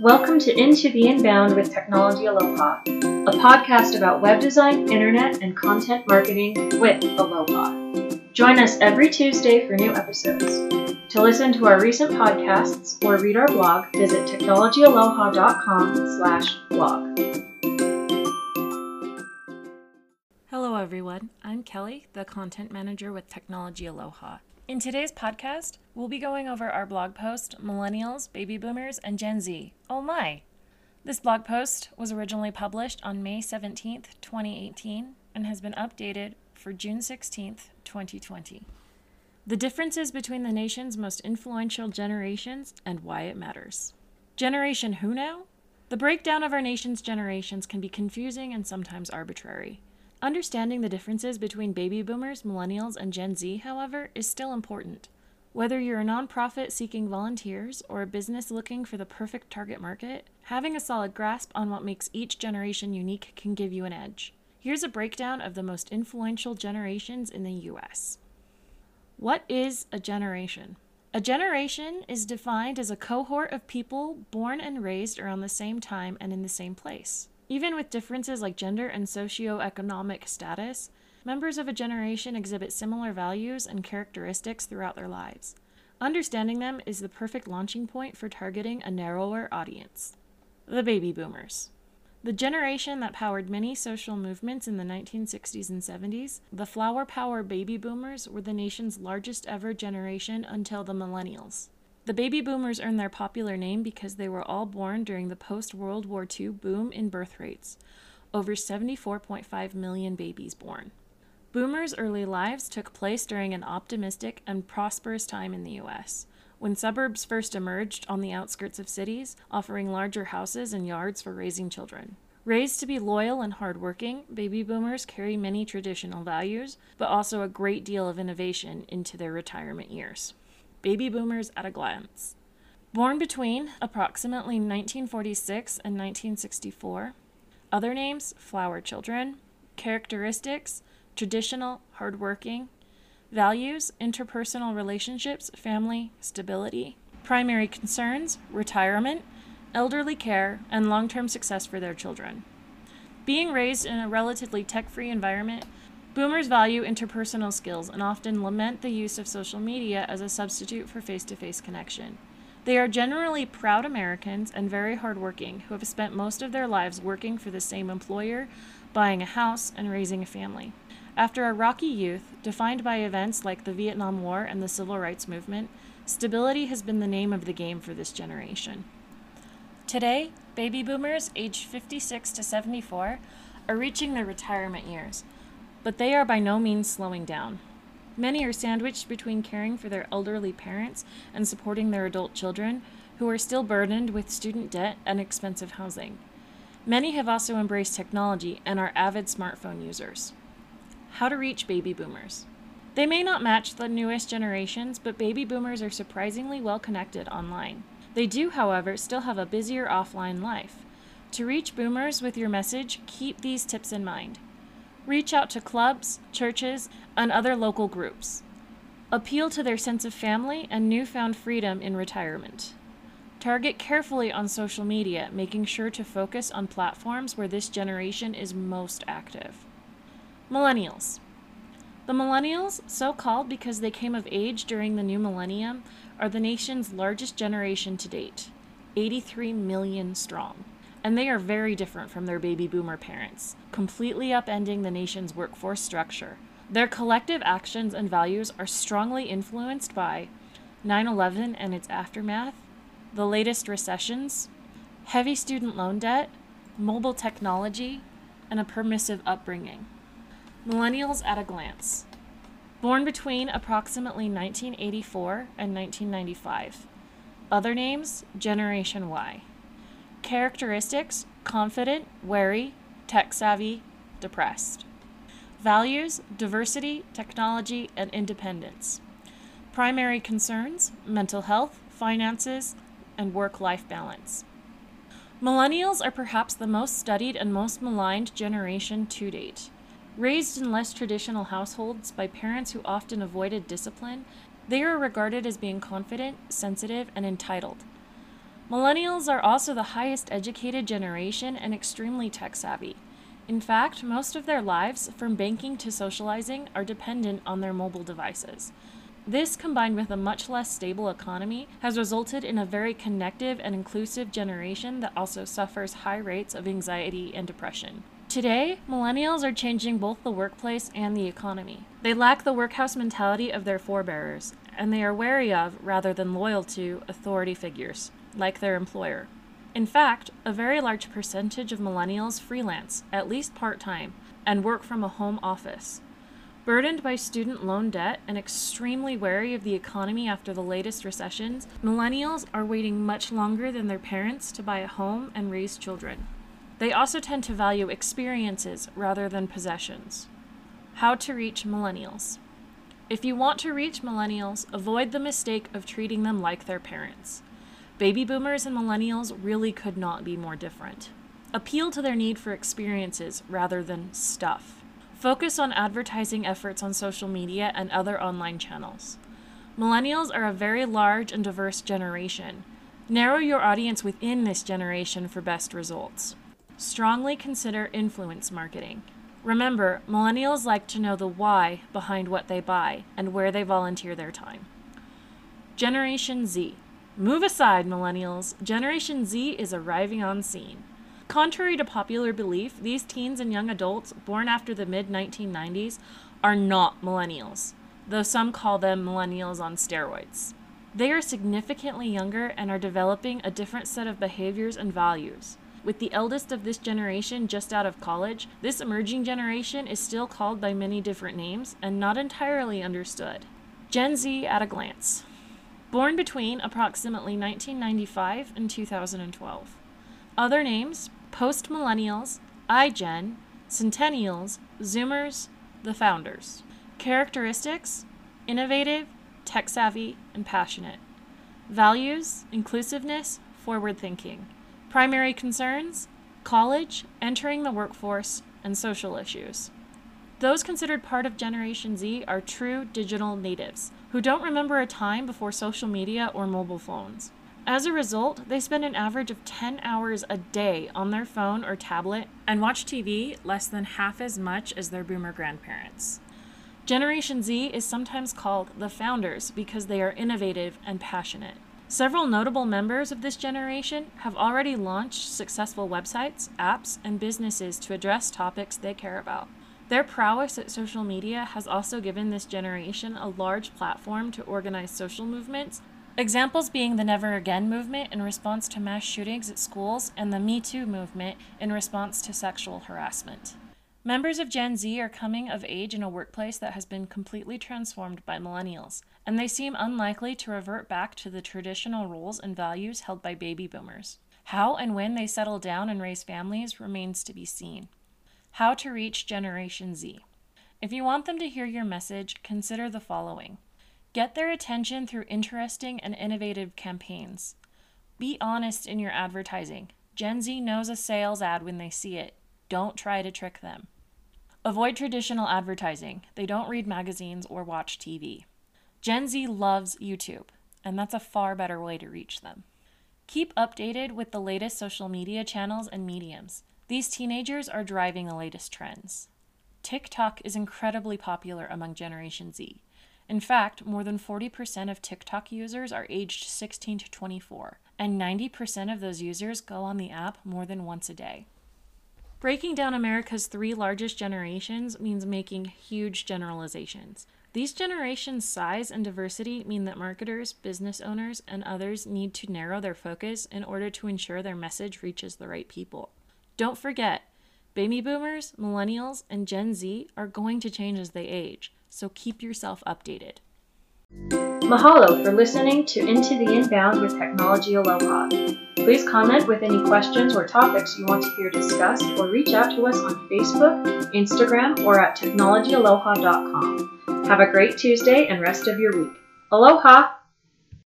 Welcome to Into the Inbound with Technology Aloha, a podcast about web design, internet, and content marketing with Aloha. Join us every Tuesday for new episodes. To listen to our recent podcasts or read our blog, visit technologyaloha.com slash blog. Hello, everyone. I'm Kelly, the content manager with Technology Aloha. In today's podcast, we'll be going over our blog post Millennials, Baby Boomers, and Gen Z. Oh my! This blog post was originally published on May 17th, 2018, and has been updated for June 16th, 2020. The differences between the nation's most influential generations and why it matters. Generation who now? The breakdown of our nation's generations can be confusing and sometimes arbitrary. Understanding the differences between baby boomers, millennials, and Gen Z, however, is still important. Whether you're a nonprofit seeking volunteers or a business looking for the perfect target market, having a solid grasp on what makes each generation unique can give you an edge. Here's a breakdown of the most influential generations in the US. What is a generation? A generation is defined as a cohort of people born and raised around the same time and in the same place. Even with differences like gender and socioeconomic status, members of a generation exhibit similar values and characteristics throughout their lives. Understanding them is the perfect launching point for targeting a narrower audience. The Baby Boomers. The generation that powered many social movements in the 1960s and 70s, the flower power baby boomers were the nation's largest ever generation until the millennials. The baby boomers earned their popular name because they were all born during the post World War II boom in birth rates, over 74.5 million babies born. Boomers' early lives took place during an optimistic and prosperous time in the U.S., when suburbs first emerged on the outskirts of cities, offering larger houses and yards for raising children. Raised to be loyal and hardworking, baby boomers carry many traditional values, but also a great deal of innovation into their retirement years. Baby Boomers at a Glance. Born between approximately 1946 and 1964. Other names Flower Children. Characteristics Traditional, hardworking. Values Interpersonal relationships, family, stability. Primary concerns Retirement, elderly care, and long term success for their children. Being raised in a relatively tech free environment, Boomers value interpersonal skills and often lament the use of social media as a substitute for face to face connection. They are generally proud Americans and very hardworking who have spent most of their lives working for the same employer, buying a house, and raising a family. After a rocky youth, defined by events like the Vietnam War and the Civil Rights Movement, stability has been the name of the game for this generation. Today, baby boomers aged 56 to 74 are reaching their retirement years but they are by no means slowing down. Many are sandwiched between caring for their elderly parents and supporting their adult children, who are still burdened with student debt and expensive housing. Many have also embraced technology and are avid smartphone users. How to reach baby boomers. They may not match the newest generations, but baby boomers are surprisingly well connected online. They do, however, still have a busier offline life. To reach boomers with your message, keep these tips in mind. Reach out to clubs, churches, and other local groups. Appeal to their sense of family and newfound freedom in retirement. Target carefully on social media, making sure to focus on platforms where this generation is most active. Millennials. The millennials, so called because they came of age during the new millennium, are the nation's largest generation to date 83 million strong and they are very different from their baby boomer parents, completely upending the nation's workforce structure. Their collective actions and values are strongly influenced by 9 11 and its aftermath, the latest recessions, heavy student loan debt, mobile technology, and a permissive upbringing. Millennials at a glance. Born between approximately 1984 and 1995. Other names Generation Y. Characteristics confident, wary, tech savvy, depressed. Values diversity, technology, and independence. Primary concerns mental health, finances, and work life balance. Millennials are perhaps the most studied and most maligned generation to date. Raised in less traditional households by parents who often avoided discipline, they are regarded as being confident, sensitive, and entitled. Millennials are also the highest educated generation and extremely tech savvy. In fact, most of their lives, from banking to socializing, are dependent on their mobile devices. This, combined with a much less stable economy, has resulted in a very connective and inclusive generation that also suffers high rates of anxiety and depression. Today, millennials are changing both the workplace and the economy. They lack the workhouse mentality of their forebearers, and they are wary of, rather than loyal to, authority figures, like their employer. In fact, a very large percentage of millennials freelance, at least part time, and work from a home office. Burdened by student loan debt and extremely wary of the economy after the latest recessions, millennials are waiting much longer than their parents to buy a home and raise children. They also tend to value experiences rather than possessions. How to reach millennials. If you want to reach millennials, avoid the mistake of treating them like their parents. Baby boomers and millennials really could not be more different. Appeal to their need for experiences rather than stuff. Focus on advertising efforts on social media and other online channels. Millennials are a very large and diverse generation. Narrow your audience within this generation for best results. Strongly consider influence marketing. Remember, millennials like to know the why behind what they buy and where they volunteer their time. Generation Z. Move aside, millennials. Generation Z is arriving on scene. Contrary to popular belief, these teens and young adults born after the mid 1990s are not millennials, though some call them millennials on steroids. They are significantly younger and are developing a different set of behaviors and values. With the eldest of this generation just out of college, this emerging generation is still called by many different names and not entirely understood. Gen Z at a glance. Born between approximately 1995 and 2012. Other names post millennials, iGen, Centennials, Zoomers, the Founders. Characteristics innovative, tech savvy, and passionate. Values inclusiveness, forward thinking. Primary concerns college, entering the workforce, and social issues. Those considered part of Generation Z are true digital natives who don't remember a time before social media or mobile phones. As a result, they spend an average of 10 hours a day on their phone or tablet and watch TV less than half as much as their boomer grandparents. Generation Z is sometimes called the founders because they are innovative and passionate. Several notable members of this generation have already launched successful websites, apps, and businesses to address topics they care about. Their prowess at social media has also given this generation a large platform to organize social movements, examples being the Never Again movement in response to mass shootings at schools and the Me Too movement in response to sexual harassment. Members of Gen Z are coming of age in a workplace that has been completely transformed by millennials, and they seem unlikely to revert back to the traditional roles and values held by baby boomers. How and when they settle down and raise families remains to be seen. How to reach Generation Z. If you want them to hear your message, consider the following Get their attention through interesting and innovative campaigns. Be honest in your advertising. Gen Z knows a sales ad when they see it. Don't try to trick them. Avoid traditional advertising. They don't read magazines or watch TV. Gen Z loves YouTube, and that's a far better way to reach them. Keep updated with the latest social media channels and mediums. These teenagers are driving the latest trends. TikTok is incredibly popular among Generation Z. In fact, more than 40% of TikTok users are aged 16 to 24, and 90% of those users go on the app more than once a day. Breaking down America's three largest generations means making huge generalizations. These generations' size and diversity mean that marketers, business owners, and others need to narrow their focus in order to ensure their message reaches the right people. Don't forget, baby boomers, millennials, and Gen Z are going to change as they age, so keep yourself updated. Mahalo for listening to Into the Inbound with Technology Aloha. Please comment with any questions or topics you want to hear discussed or reach out to us on Facebook, Instagram, or at technologyaloha.com. Have a great Tuesday and rest of your week. Aloha!